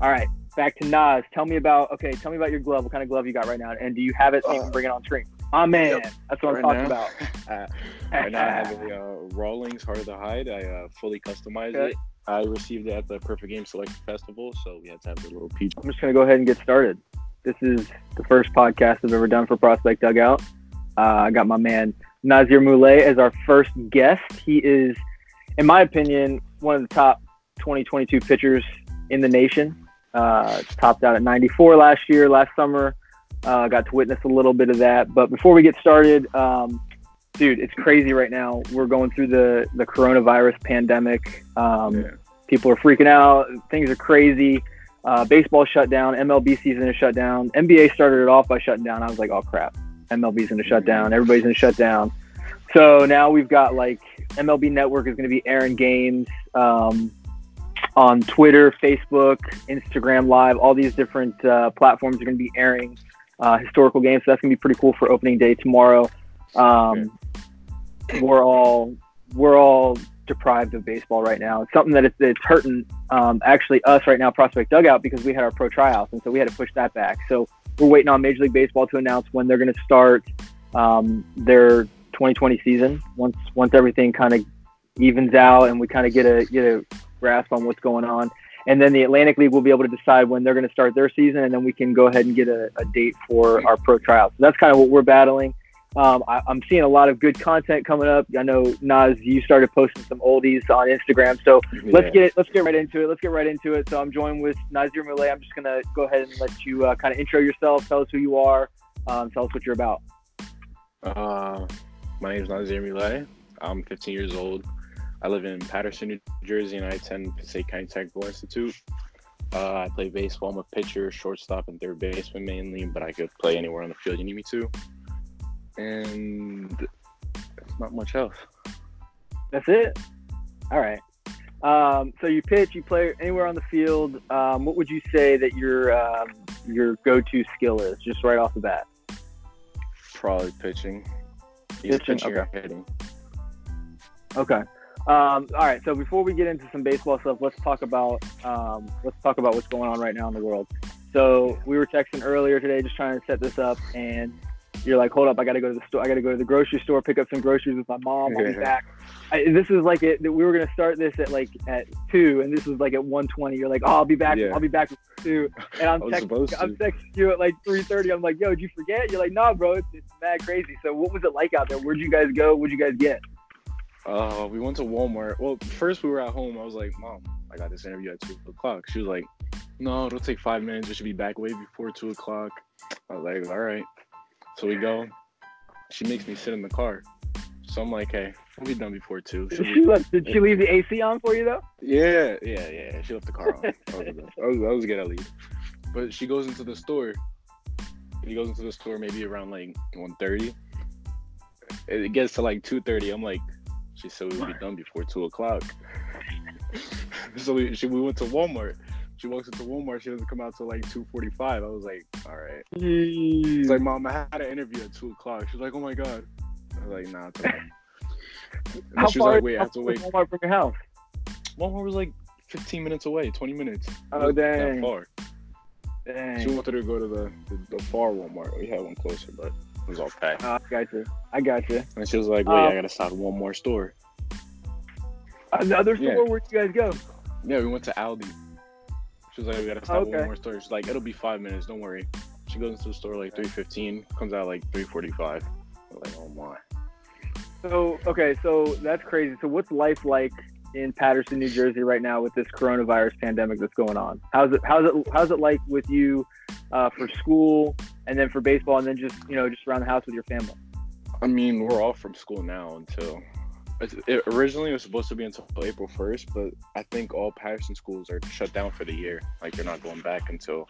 All right, back to Nas. Tell me about okay. Tell me about your glove. What kind of glove you got right now, and do you have it so you can Uh, bring it on screen? Ah man, yep. that's what I'm talking now- about. uh, right now I have a uh, Rawlings of the Hide. I uh, fully customized Okay. it. I received it at the Perfect Game Select Festival, so we had to have the little peach. I'm just gonna go ahead and get started. This is the first podcast I've ever done for Prospect Dugout. Uh, I got my man Nazir Moulay as our first guest. He is, in my opinion, one of the top 2022 pitchers in the nation. Uh, it's topped out at 94 last year, last summer. Uh, got to witness a little bit of that. But before we get started, um, dude, it's crazy right now. We're going through the the coronavirus pandemic. Um, Yeah. People are freaking out. Things are crazy. Uh, baseball shut down. MLB season is shut down. NBA started it off by shutting down. I was like, oh crap, MLB's going to shut down. Everybody's going to shut down. So now we've got like MLB Network is going to be airing games um, on Twitter, Facebook, Instagram Live. All these different uh, platforms are going to be airing uh, historical games. So that's going to be pretty cool for opening day tomorrow. Um, We're all we're all deprived of baseball right now. It's something that it's, it's hurting um, actually us right now, Prospect Dugout, because we had our pro tryouts, and so we had to push that back. So we're waiting on Major League Baseball to announce when they're going to start um, their 2020 season. Once once everything kind of evens out and we kind of get a get a grasp on what's going on, and then the Atlantic League will be able to decide when they're going to start their season, and then we can go ahead and get a, a date for our pro tryouts. So that's kind of what we're battling. Um, I, I'm seeing a lot of good content coming up. I know Nas, you started posting some oldies on Instagram, so let's Yeah. get let's get right into it. Let's get right into it. So I'm joined with Nazir Moulay. I'm just gonna go ahead and let you uh, kind of intro yourself, tell us who you are, um, tell us what you're about. Uh, my name is Nazir Moulay. I'm 15 years old. I live in Paterson, New Jersey, and I attend Passaic County Technical Institute. Uh, I play baseball. I'm a pitcher, shortstop, and third baseman mainly, but I could play anywhere on the field you need me to. And not much else. That's it. All right. Um, so you pitch, you play anywhere on the field. Um, what would you say that your um, your go-to skill is, just right off the bat? Probably pitching. Either Pitching, pitching or hitting. Okay. Um, all right. So before we get into some baseball stuff, let's talk about um, let's talk about what's going on right now in the world. So we were texting earlier today, just trying to set this up, and you're like, "Hold up, I got to go to the store. I got to go to the grocery store, pick up some groceries with my mom. I'll be back." I, this is like it. We were gonna start this at like at two, and this was like at 1:20. You're like, "Oh, I'll be back. Yeah. I'll be back at two. And I'm texting, I'm texting you at like 3:30. I'm like, "Yo, did you forget?" You're like, "Nah, bro, it's, it's mad crazy." So what was it like out there? Where'd you guys go? What'd you guys get? Uh, we went to Walmart. Well, first we were at home. I was like, "Mom, I got this interview at two o'clock." She was like, "No, it'll take five minutes. We should be back way before two o'clock." I was like, "All right." So we go. She makes me sit in the car. So I'm like, "Hey, we'll be done before two. Did she, let- did she leave the AC on for you though? Yeah, yeah, yeah. She left the car on. That was, that was, good at least. But she goes into the store. He goes into the store maybe around like 1.30. It gets to like 2.30. I'm like, she said we would be done before 2 o'clock. so we, she, we went to Walmart. She walks into Walmart. She doesn't come out till like 2.45. I was like, all right. It's like, mom, I had an interview at 2 o'clock. She's like, oh my God. I was like, nah, it's okay. And How she was far? like, wait, I have to wait Walmart from your house? Walmart was like 15 minutes away, 20 minutes. Oh, dang. That far. She wanted to go to the, the, the far Walmart. We had one closer, but was all packed. Oh, I got you. I got you. And she was like, wait, Um, I gotta stop one more store. Another store? Yeah. Where'd you guys go? Yeah, we went to Aldi. She was like, we gotta stop Okay. one more store. She's like, it'll be five minutes, don't worry. She goes into the store like 3.15, comes out like 3.45. Like, oh my. So okay, so that's crazy. So what's life like in Paterson, New Jersey, right now with this coronavirus pandemic that's going on? How's it? How's it? How's it like with you uh, for school, and then for baseball, and then just you know just around the house with your family? I mean, we're off from school now until. It, it originally was supposed to be until April 1st, but I think all Paterson schools are shut down for the year. Like, they're not going back until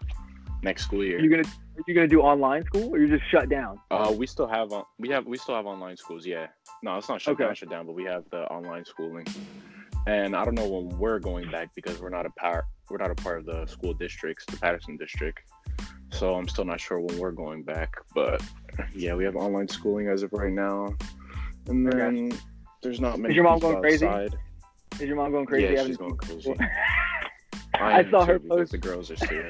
next school year. Are you gonna are you gonna do online school, or you just shut down? Uh, we still have on, we have we still have online schools. Yeah, no, it's not shut Okay. down, shut down, but we have the online schooling. And I don't know when we're going back because we're not a part we're not a part of the school districts, the Paterson district. So I'm still not sure when we're going back. But yeah, we have online schooling as of right now. And Okay. then there's not many. Is your mom going crazy? Is your mom going crazy? Yeah, she's going crazy. I, am saw her post. The girls are still.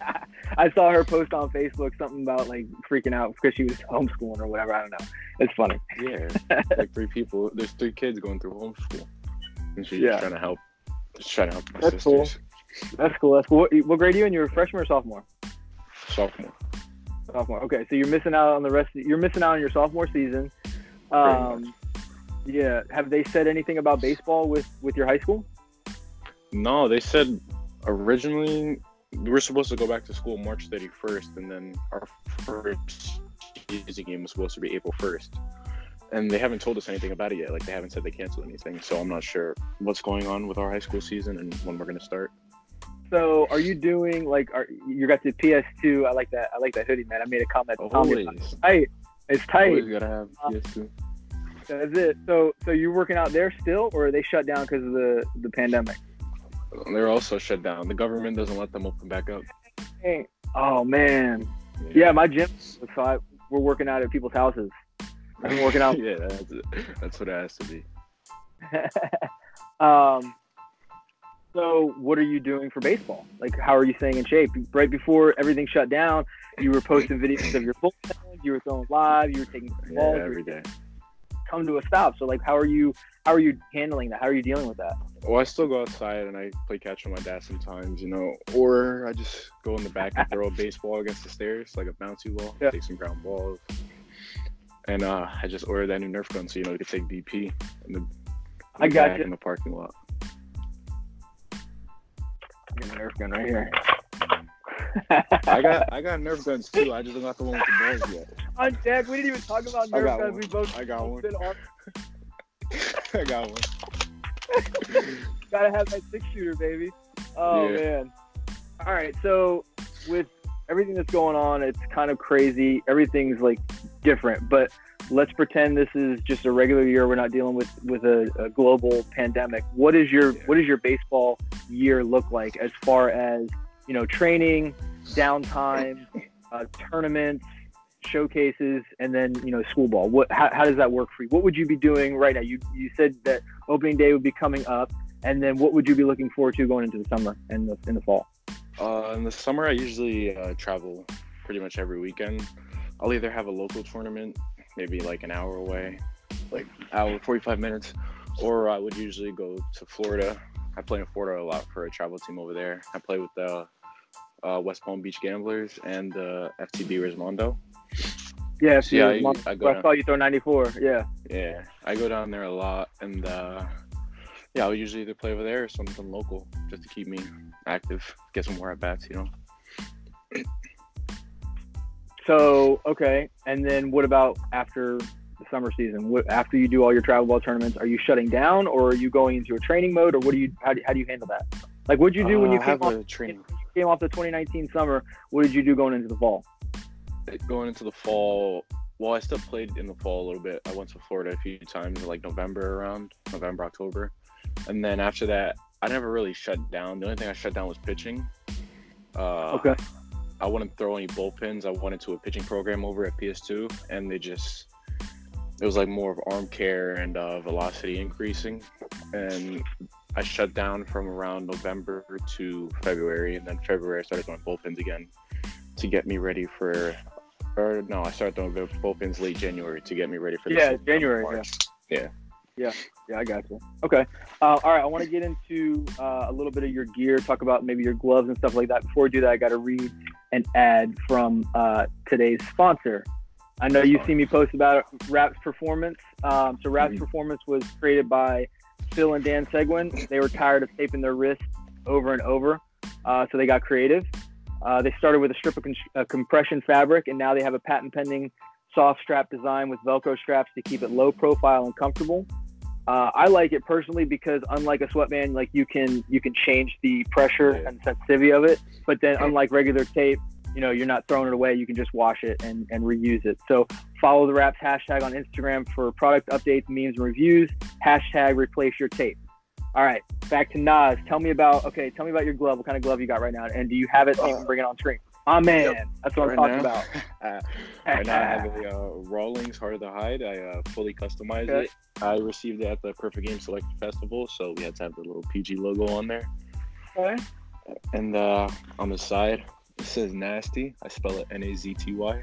I saw her post on Facebook something about like freaking out because she was homeschooling or whatever. I don't know. It's funny. Yeah, like three people. There's three kids going through homeschool, and she's Yeah. trying to help. Just trying to help my That's cool. That's cool. That's cool. What, what grade are you in? You're a freshman or sophomore? Sophomore. Sophomore. Okay, so you're missing out on the rest. Of, you're missing out on your sophomore season. Um, yeah. Have they said anything about baseball with with your high school? No, they said originally we were supposed to go back to school March 31st, and then our first season game was supposed to be April 1st. And they haven't told us anything about it yet. Like they haven't said they canceled anything, so I'm not sure what's going on with our high school season and when we're gonna start. So are you doing like are you got the PS2? I like that. I like that hoodie, man. I made a comment. to Tommy. Always, It's tight. It's tight. always gotta have PS2. That's it. So so you're working out there still, or are they shut down because of the the pandemic? They're also shut down. The government doesn't let them open back up. Hey. Oh man. Yeah, my gym. So I, we're working out at people's houses. I've been working out. yeah, that's it. That's what it has to be. um. So what are you doing for baseball? Like, how are you staying in shape? Right before everything shut down, you were posting videos of your bullpen. You were throwing live. You were taking balls. you every day. come to a stop. So like, how are you? How are you handling that? How are you dealing with that? Well, I still go outside and I play catch with my dad sometimes, you know, or I just go in the back and throw a baseball against the stairs, like a bouncy ball, Yeah. take some ground balls. And uh, I just ordered that new Nerf gun so, you know, we could take BP in the, in I got you. in the parking lot. Get a Nerf gun right here. I got I got Nerf guns too. I just don't got the one with the balls yet. on deck. We didn't even talk about I Nerf guns. one. We both I got one. been. I got one. Gotta have that six shooter, baby. Oh Yeah. man. All right. So with everything that's going on, it's kind of crazy. Everything's like different, but let's pretend this is just a regular year. We're not dealing with with a, a global pandemic. What is your Yeah. what does your baseball year look like as far as you know training, downtime, uh, tournaments, showcases, and then you know school ball? What how, how does that work for you? What would you be doing right now? You you said that opening day would be coming up, and then what would you be looking forward to going into the summer and the in the fall? Uh, in the summer, I usually uh, travel pretty much every weekend. I'll either have a local tournament, maybe like an hour away, like hour forty five minutes, or I would usually go to Florida. I play in Florida a lot for a travel team over there. I play with the uh, West Palm Beach Gamblers and the FTB Rismondo. Yeah, So, yeah, you- I- I go I saw you throw 94. Yeah. Yeah, I go down there a lot, and uh, yeah, I'll usually either play over there or something local just to keep me active, get some more at bats, you know. So okay, and then what about after the summer season? What, after you do all your travel ball tournaments, are you shutting down, or are you going into a training mode, or what do you how do, how do you handle that? Like, what did you do when Uh, you came have off, a training? came off the 2019 summer? What did you do going into the fall? going into the fall well i still played in the fall a little bit i went to florida a few times like november around november october and then after that i never really shut down the only thing i shut down was pitching uh, Okay. i wouldn't throw any bullpens i went into a pitching program over at ps2 and they just it was like more of arm care and uh, velocity increasing and i shut down from around november to february and then february i started throwing bullpens again to get me ready for or no, I started throwing the bullpens late January to get me ready for the Yeah. January, March. Yeah, Yeah, yeah, I got you. Okay. Uh, all right. I want to get into uh, a little bit of your gear, talk about maybe your gloves and stuff like that. Before we do that, I got to read an ad from uh, today's sponsor. I know you see me post about Raps Performance. Um, so Raps Mhm. Performance was created by Phil and Dan Seguin. They were tired of taping their wrists over and over, uh, so they got creative. Uh, they started with a strip of con- uh, compression fabric, and now they have a patent pending soft strap design with Velcro straps to keep it low profile and comfortable. Uh, I like it personally because unlike a sweatband, like you can you can change the pressure and sensitivity of it. But then unlike regular tape, you know you're not throwing it away. You can just wash it and, and reuse it. So follow the Wraps hashtag on Instagram for product updates, memes, and reviews. Hashtag replace your tape. All right, back to Nas. Tell me about okay. Tell me about your glove. What kind of glove you got right now, and do you have it? So you can Uh, bring it on screen. Ah man, that's what I'm talking now, about. uh, right now I have a uh, Rawlings Heart of the Hide. I uh, fully customized Okay. it. I received it at the Perfect Game Select Festival, so we had to have the little PG logo on there. Okay. And uh, on the side, it says nasty. I spell it N A Z T Y.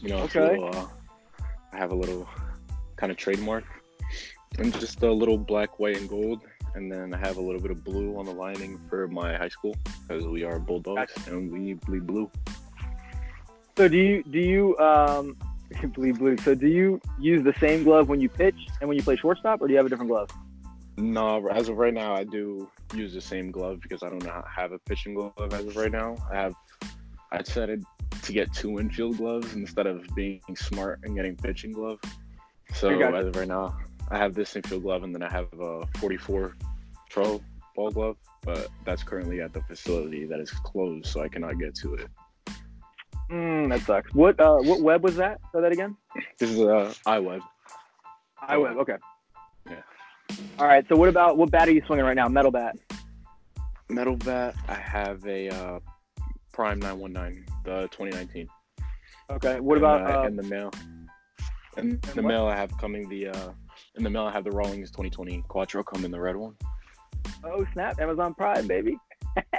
You know, Okay. little, uh, I have a little kind of trademark. And just a little black, white, and gold. And then I have a little bit of blue on the lining for my high school because we are Bulldogs and we bleed blue. So do you do you um bleed blue? So do you use the same glove when you pitch and when you play shortstop, or do you have a different glove? No, as of right now, I do use the same glove because I don't have a pitching glove as of right now. I have, I decided to get two infield gloves instead of being smart and getting pitching glove. So as of right now, I have this infield glove and then I have a 44 pro ball glove, but that's currently at the facility that is closed, so I cannot get to it. Mm, that sucks. What uh what web was that? Say that again. This is a iWeb. iWeb. Okay. Yeah. All right. So what about what bat are you swinging right now? Metal bat. Metal bat. I have a uh, Prime 919, the 2019. Okay. What And, about uh, uh, in the mail? In the what? mail, I have coming the uh, in the mail. I have the Rawlings 2020 Quatro come in the red one. oh snap Amazon Prime baby?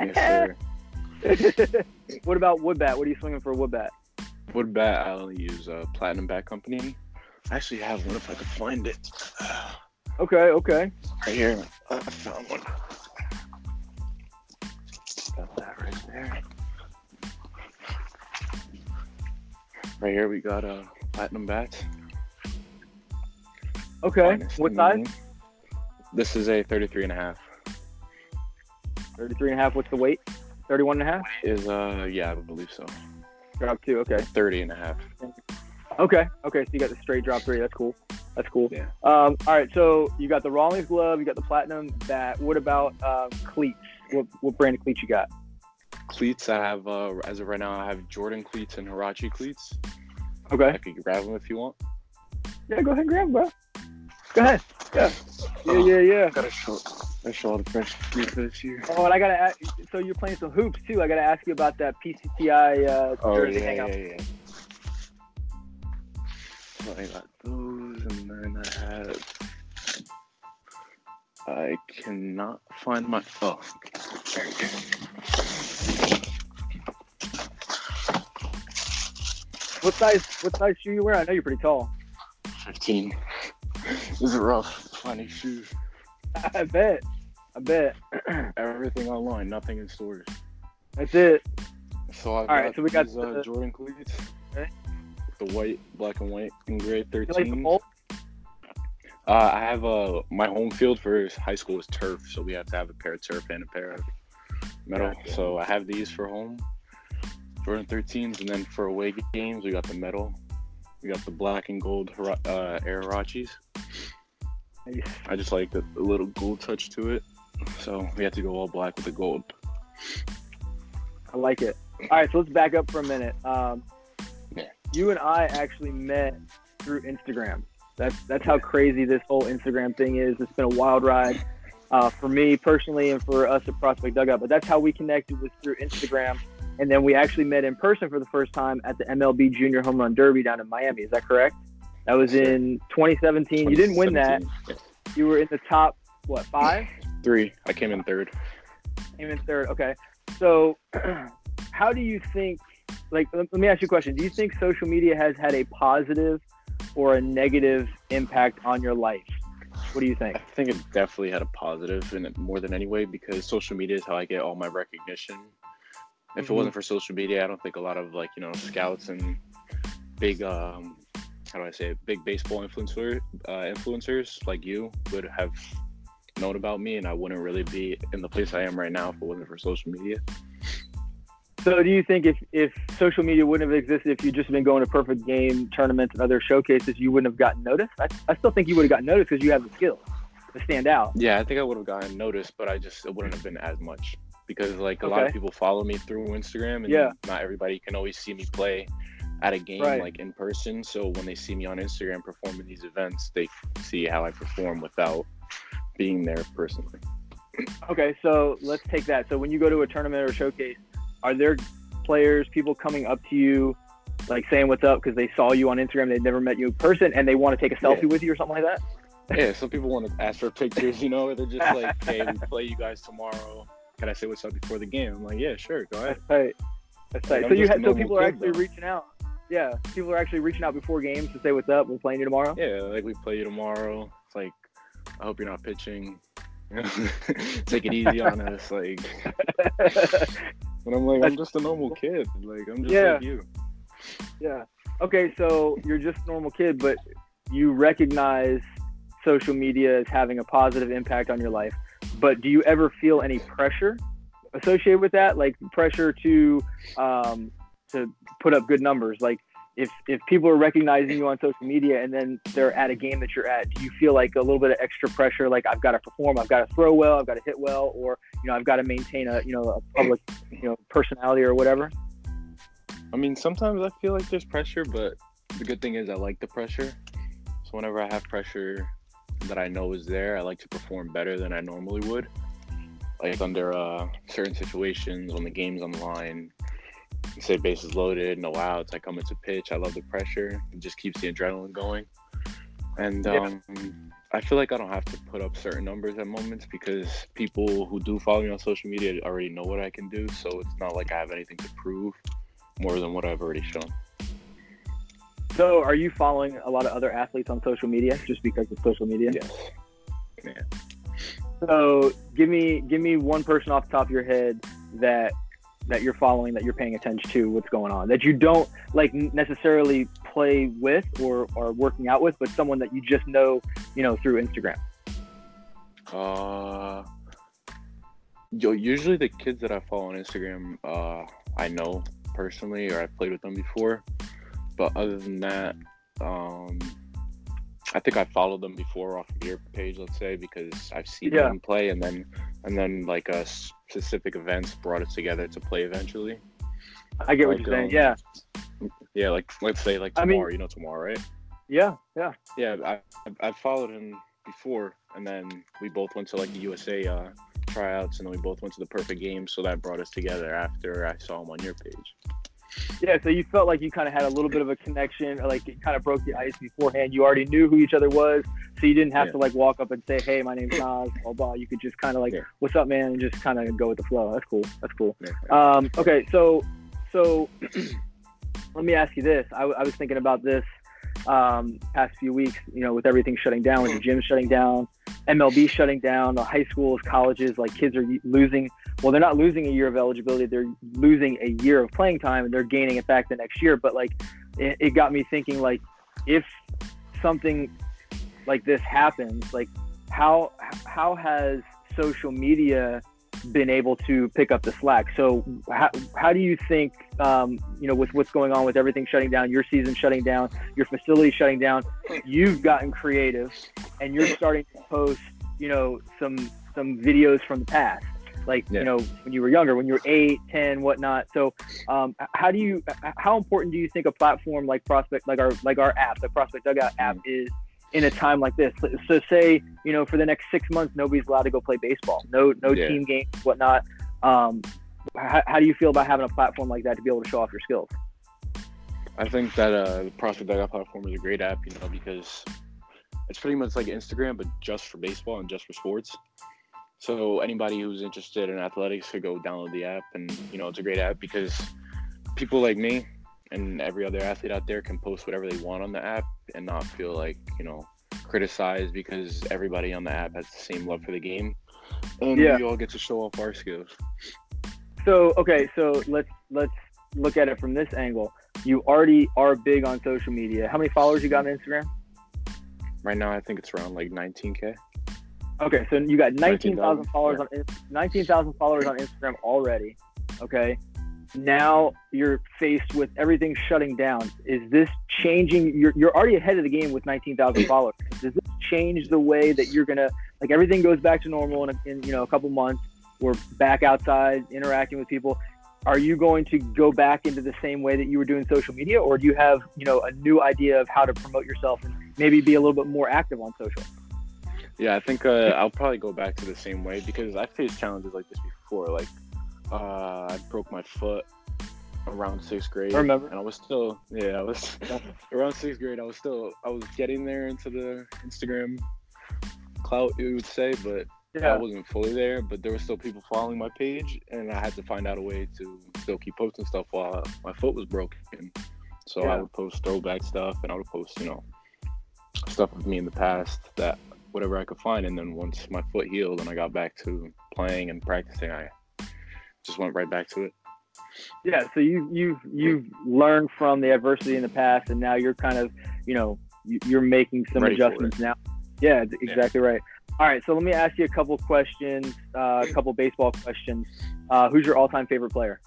Yes, sir. what about wood bat? What are you swinging for a wood bat? Wood bat. I only use uh, Platinum Bat Company. I actually have one if I could find it. Okay. Okay. Right here. I found one. Got that right there. Right here we got a uh, Platinum Bat. Okay. What size? This is a 33 and a half. 33 and a half. What's the weight? 31 and a half? Is uh yeah, I believe so. Drop two. Okay. 30 and a half. Okay. Okay. So you got the straight drop three. That's cool. That's cool. Yeah. Um, all right. So you got the Rawlings glove. You got the platinum bat. What about um, cleats? What, what brand of cleats you got? Cleats, I have uh as of right now, I have Jordan cleats and Huarache cleats. Okay. I could grab them if you want. Yeah. Go ahead and grab, 'em, bro. Go ahead. Yeah. Yeah. Oh. Yeah. Yeah. Gotta show, gotta show all the fresh cleats this year. Oh, and I gotta. Ask, so you're playing some hoops too. I gotta ask you about that PCTI uh, Oh jersey yeah, hangout. yeah, yeah. I got those, and then I have. I cannot find my. Oh, there you go. What size? What size shoe you wear? I know you're pretty tall. 15. this is rough. Finding shoes. I bet. I bet. Everything online, nothing in stores. That's it. So I've All right, so we got these, uh, Jordan cleats. The white, black and white, and gray You like Uh, I have a my home field for high school is turf, so we have to have a pair of turf and a pair of metal. Gotcha. So I have these for home, Jordan 13s, and then for away games we got the metal. We got the black and gold uh, Air Huaraches. I just like the, the little gold touch to it, so we have to go all black with the gold. I like it. All right, so let's back up for a minute. Um. You and I actually met through Instagram. That's that's how crazy this whole Instagram thing is. It's been a wild ride uh, for me personally and for us at Prospect Dugout. But that's how we connected was through Instagram, and then we actually met in person for the first time at the MLB Junior Home Run Derby down in Miami. Is that correct? That was in 2017. You didn't win that. 2017. You were in the top what five? Three. I came in third. Came in third. Okay. So, how do you think? Like, let me ask you a question. Do you think social media has had a positive or a negative impact on your life? What do you think? I think it definitely had a positive in it more than any way because social media is how I get all my recognition. If Mhm. it wasn't for social media, I don't think a lot of like you know scouts and big um how do I say it, big baseball influencer uh, influencers like you would have known about me, and I wouldn't really be in the place I am right now if it wasn't for social media. So, do you think if if social media wouldn't have existed, if you'd just been going to perfect game tournaments and other showcases, you wouldn't have gotten noticed? I, I still think you would have gotten noticed because you have the skills to stand out. Yeah, I think I would have gotten noticed, but I just it wouldn't have been as much because like a lot of people follow me through Instagram, and Yeah. not everybody can always see me play at a game Right. like in person. So when they see me on Instagram performing these events, they see how I perform without being there personally. Okay, so let's take that. So when you go to a tournament or showcase, are there players, people coming up to you, like saying what's up because they saw you on Instagram, they've never met you in person, and they want to take a selfie Yeah. with you or something like that? yeah, some people want to ask for pictures, you know, they're just like, hey, we play you guys tomorrow. Can I say what's up before the game? I'm like, yeah, sure, go ahead. That's right. That's right. Like, so I'm you had so people are actually though. reaching out. Yeah, people are actually reaching out before games to say what's up. We're playing you tomorrow. Yeah, like we play you tomorrow. It's like, I hope you're not pitching. Take it easy on us, like. And I'm like, I'm just a normal kid. Like, I'm just Yeah. like you. Yeah. Okay, so you're just a normal kid, but you recognize social media as having a positive impact on your life. But do you ever feel any pressure associated with that? Like pressure to um, to put up good numbers? Like if if people are recognizing you on social media and then they're at a game that you're at, do you feel like a little bit of extra pressure? Like I've got to perform, I've got to throw well, I've got to hit well, or you know I've got to maintain a you know a public you know personality or whatever. I mean, sometimes I feel like there's pressure, but the good thing is I like the pressure. So whenever I have pressure that I know is there, I like to perform better than I normally would. Like under uh, certain situations, when the game's on the line, say bases loaded, no outs, I come into pitch. I love the pressure. It just keeps the adrenaline going. And Yeah. um, I feel like I don't have to put up certain numbers at moments because people who do follow me on social media already know what I can do. So it's not like I have anything to prove more than what I've already shown. So, are you following a lot of other athletes on social media just because of social media? Yes. So, give me give me one person off the top of your head that that you're following that you're paying attention to what's going on that you don't like necessarily play with or are working out with, but someone that you just know, you know, through Instagram. Uh, yo, usually the kids that I follow on Instagram, uh, I know personally or I've played with them before. But other than that, um, I think I followed them before off of your page, let's say, because I've seen Yeah. them play, and then and then like a specific events brought us together to play eventually. I get what Like, you're saying. um, Yeah, Yeah, like let's say like I mean- tomorrow, you know, tomorrow, right? yeah, yeah. Yeah, I I- I followed him before, and then we both went to like the USA uh, tryouts, and then we both went to the perfect game. So that brought us together after I saw him on your page. Yeah, so you felt like you kind of had a little bit of a connection, or like it kind of broke the ice beforehand. You already knew who each other was, so you didn't have Yeah. to like walk up and say, "Hey, my name's Nas," blah blah. You could just kind of like, Yeah. "What's up, man?" and just kind of go with the flow. That's cool. That's cool. Yeah. Um, okay, so so let me ask you this. I, I was thinking about this um, past few weeks. You know, with everything shutting down, with the gym shutting down, MLB shutting down, the high schools, colleges, like kids are losing. Well, they're not losing a year of eligibility; they're losing a year of playing time, and they're gaining it back the next year. But like, it, it got me thinking. Like, if something like this happens, like how how has social media been able to pick up the slack. So how, how do you think, um, you know, with what's going on with everything shutting down, your season shutting down, your facility shutting down, you've gotten creative and you're starting to post, you know, some, some videos from the past, like, Yeah. you know, when you were younger, when you were eight, 10, whatnot. So um, how do you, how important do you think a platform like Prospect, like our, like our app, the Prospect Dugout app is in a time like this. So, so say, you know, for the next six months, nobody's allowed to go play baseball. No, no Yeah. team games, whatnot. Um, how, how do you feel about having a platform like that to be able to show off your skills? I think that uh, the Prospect Dugout platform is a great app, you know, because it's pretty much like Instagram, but just for baseball and just for sports. So anybody who's interested in athletics could go download the app, and you know, it's a great app because people like me and every other athlete out there can post whatever they want on the app and not feel like you know criticized because everybody on the app has the same love for the game, and Yeah. we all get to show off our skills. So okay, so let's let's look at it from this angle. You already are big on social media. How many followers you got on Instagram? Right now, I think it's around like 19k. Okay, so you got 19,000 19,000, followers on 19,000 followers on Instagram already. Okay. Now you're faced with everything shutting down. Is this changing? You're, you're already ahead of the game with 19,000 followers. Does this change the way that you're gonna like everything goes back to normal in, a, in you know a couple months? We're back outside interacting with people. Are you going to go back into the same way that you were doing social media, or do you have you know a new idea of how to promote yourself and maybe be a little bit more active on social? Yeah, I think uh, I'll probably go back to the same way because I faced challenges like this before. Like, uh, I broke my foot around sixth grade, I remember. and I was still, yeah, I was around sixth grade. I was still, I was getting there into the Instagram clout, you would say, but Yeah. I wasn't fully there. But there were still people following my page, and I had to find out a way to still keep posting stuff while my foot was broken. So Yeah. I would post throwback stuff, and I would post, you know, stuff of me in the past that whatever I could find. And then once my foot healed and I got back to playing and practicing, I just went right back to it. Yeah, so you you've you've learned from the adversity in the past, and now you're kind of you know you- you're making some Ready adjustments now. Yeah, exactly right. All right, so let me ask you a couple questions, uh, a couple baseball questions. Uh, who's your all-time favorite player?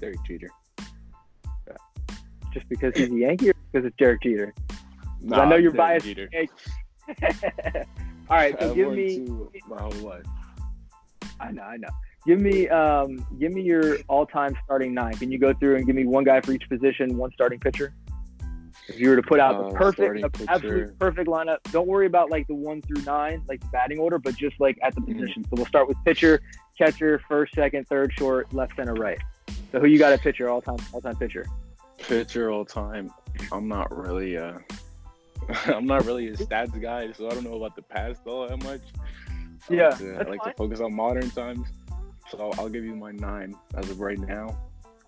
Derek Jeter. Just because he's a Yankee, or because it's Derek Jeter? Nah, I know you're Derek biased. All right, so I've give me. my whole life. I know, I know. Give me, um, give me your all-time starting nine. Can you go through and give me one guy for each position, one starting pitcher? If you were to put out the Uh, perfect, the absolute perfect lineup, don't worry about like the one through nine, like the batting order, but just like at the Mhm. position. So we'll start with pitcher, catcher, first, second, third, short, left, center, right. So who you got at pitcher, all-time, all-time pitcher? Pitcher all time. I'm not really uh I'm not really a stats guy, so I don't know about the past all that much. I Yeah, like to, I like fine. to focus on modern times. So I'll, I'll give you my nine as of right now.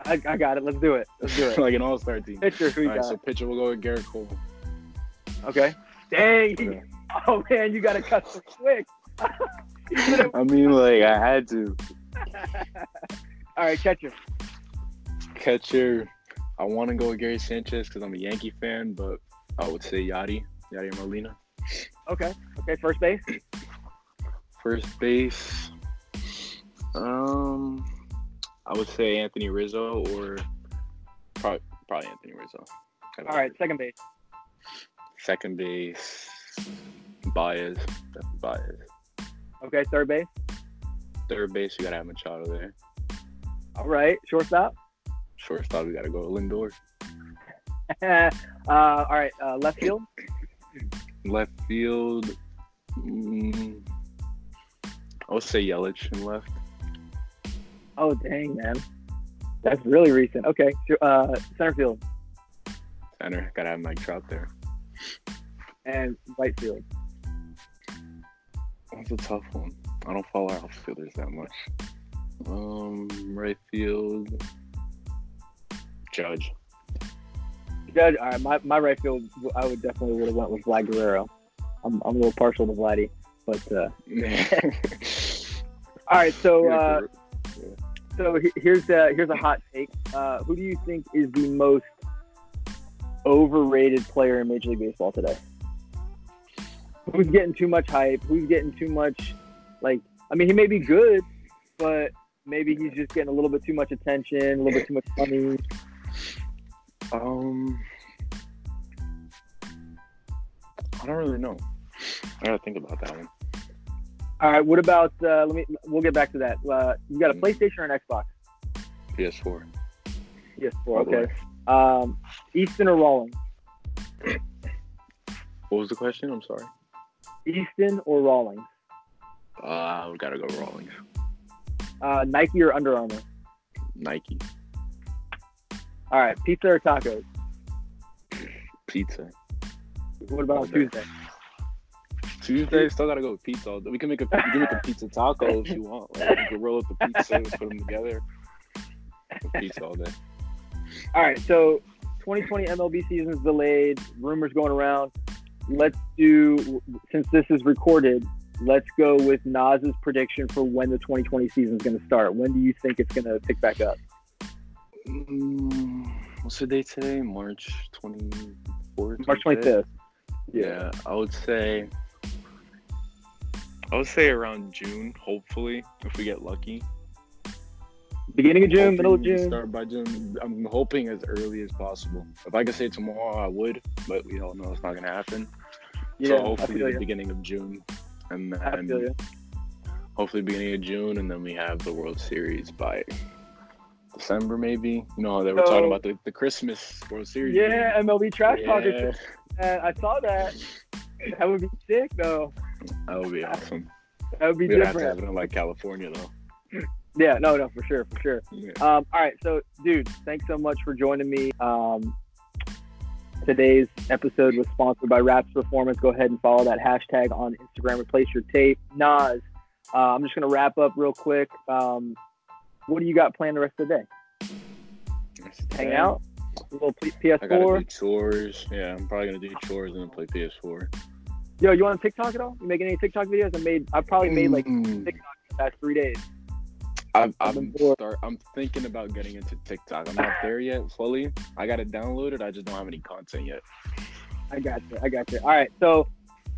I, I got it. Let's do it. Let's do it. like an all star team. Pitcher, who you All right, got? so pitcher we'll go with Gerrit Cole. Okay. Dang. Yeah. Oh man, you got to cut so quick. I mean like I had to. All right, catcher. Catcher, I want to go with Gary Sanchez because I'm a Yankee fan, but I would say Yadi, Yadi Molina. Okay. Okay. First base. First base, um, I would say Anthony Rizzo or probably probably Anthony Rizzo. All right. Second base. Second base, Baez, definitely Baez. Okay. Third base. Third base, we gotta have Machado there. All right. Shortstop. Shortstop, we gotta go Lindor. uh, all right. Uh, left field. Left field, mm, I would say Yelich in left. Oh dang, man. That's really recent. Okay. Uh, center field Center, gotta have Mike Trout there. and right field. That's a tough one. I don't follow outfielders that much. Um, right field, Judge. Judge. All right. My, my right field. I would definitely would have went with Vlad Guerrero. I'm, I'm a little partial to Vladdy, but uh, all right. So uh, so here's a here's a hot take. Uh, who do you think is the most overrated player in Major League Baseball today? Who's getting too much hype? Who's getting too much? Like, I mean, he may be good, but maybe he's just getting a little bit too much attention, a little bit too much money. Um, I don't really know. I gotta think about that one. All right. What about? Uh, let me. We'll get back to that. Uh, you got a Mm. PlayStation or an Xbox? PS4. Yes. all the Okay. Um, Easton or Rawlings? What was the question? I'm sorry. Easton or Rawlings? Uh, we gotta go Rawlings. Uh, Nike or Under Armour? Nike. All right. Pizza or tacos? Pizza. What about Okay. Tuesday? Tuesday, still gotta go with pizza. We can make a we can make a pizza taco if you want. Like, we can roll up the pizza, and put them together. Pizza all day. All right, so 2020 MLB season is delayed. Rumors going around. Let's do since this is recorded. Let's go with Nas's prediction for when the 2020 season is going to start. When do you think it's going to pick back up? Mm, what's the date today? March 24th? March 25th. Yeah, I would say. I would say around June, hopefully, if we get lucky. Beginning of June, middle of June. Start by June. I'm hoping as early as possible. If I could say tomorrow, I would, but we all know it's not gonna happen. Yeah, so hopefully the you. beginning of June, and then hopefully beginning of June, and then we have the World Series by December, maybe. You know, they were So- talking about the, the Christmas World Series. Yeah, MLB trash talkers. yeah, Uh, I saw that. That would be sick, though. that would be awesome. That would be We'd have to different. have it in like California though. Yeah, no, no, for sure, for sure. Yeah. Um, all right, so dude, thanks so much for joining me. Um, today's episode was sponsored by Raps Performance. Go ahead and follow that hashtag on Instagram. Replace your tape. Nas, uh, I'm just going to wrap up real quick. Um, what do you got planned the rest of the day? Hanging out? A little PS4? I gotta do chores. Yeah, I'm probably gonna do chores and then play PS4. Yo, you on TikTok at all? You making any TikTok videos? I made. I probably made like mm. TikTok in the past three days. I'm, I'm, start, I'm thinking about getting into TikTok. I'm not there yet. fully. I got it downloaded. I just don't have any content yet. I got you. I got you. All right. So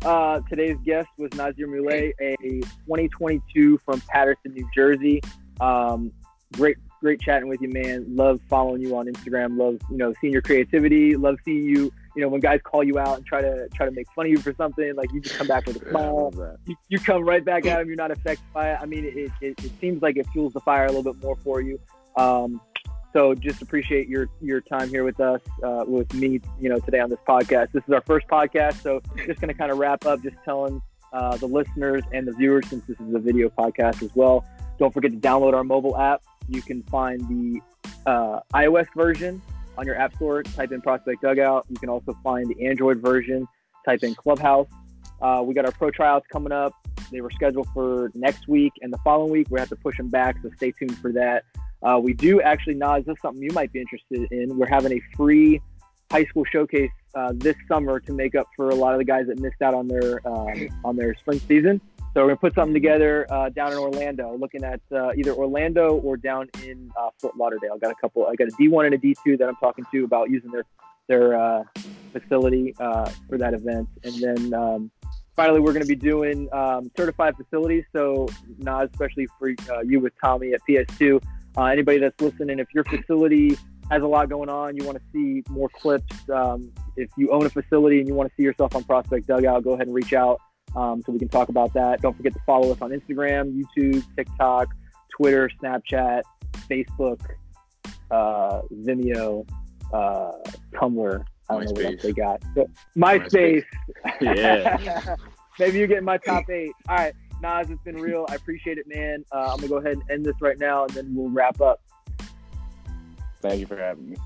uh, today's guest was Nazir Moulay, a 2022 from Paterson, New Jersey. Um, great, great chatting with you, man. Love following you on Instagram. Love, you know, seeing your creativity. Love seeing you. You know, when guys call you out and try to try to make fun of you for something, like you just come back with a smile. You, you come right back at them. You're not affected by it. I mean, it, it, it seems like it fuels the fire a little bit more for you. Um, so just appreciate your your time here with us, uh, with me, you know, today on this podcast. This is our first podcast, so just going to kind of wrap up, just telling uh, the listeners and the viewers, since this is a video podcast as well. Don't forget to download our mobile app. You can find the uh, iOS version on your app store. Type in Prospect Dugout. You can also find the Android version. Type in Clubhouse. Uh, we got our pro tryouts coming up. They were scheduled for next week and the following week. We have to push them back, so stay tuned for that. Uh, we do actually, Nas, this is something you might be interested in. We're having a free high school showcase uh, this summer to make up for a lot of the guys that missed out on their um, on their spring season. So we're gonna put something together uh, down in Orlando, looking at uh, either Orlando or down in uh, Fort Lauderdale. I got a couple. I got a D1 and a D2 that I'm talking to about using their their uh, facility for that event, and then. Um, finally, we're to be doing um, certified facilities. So, Nas, especially for you with Tommy at PS2, uh, anybody that's listening, if your facility has a lot going on, you want to see more clips, um, if you own a facility and you want to see yourself on Prospect Dugout, go ahead and reach out um, so we can talk about that. Don't forget to follow us on Instagram, YouTube, TikTok, Twitter, Snapchat, Facebook, uh, Vimeo, uh, Tumblr. I don't MySpace. know what else they got. So, MySpace. MySpace. yeah. Maybe you get my top eight. All right. Nas, it's been real. I appreciate it, man. Uh, I'm gonna go ahead and end this right now, and then we'll wrap up. Thank you for having me.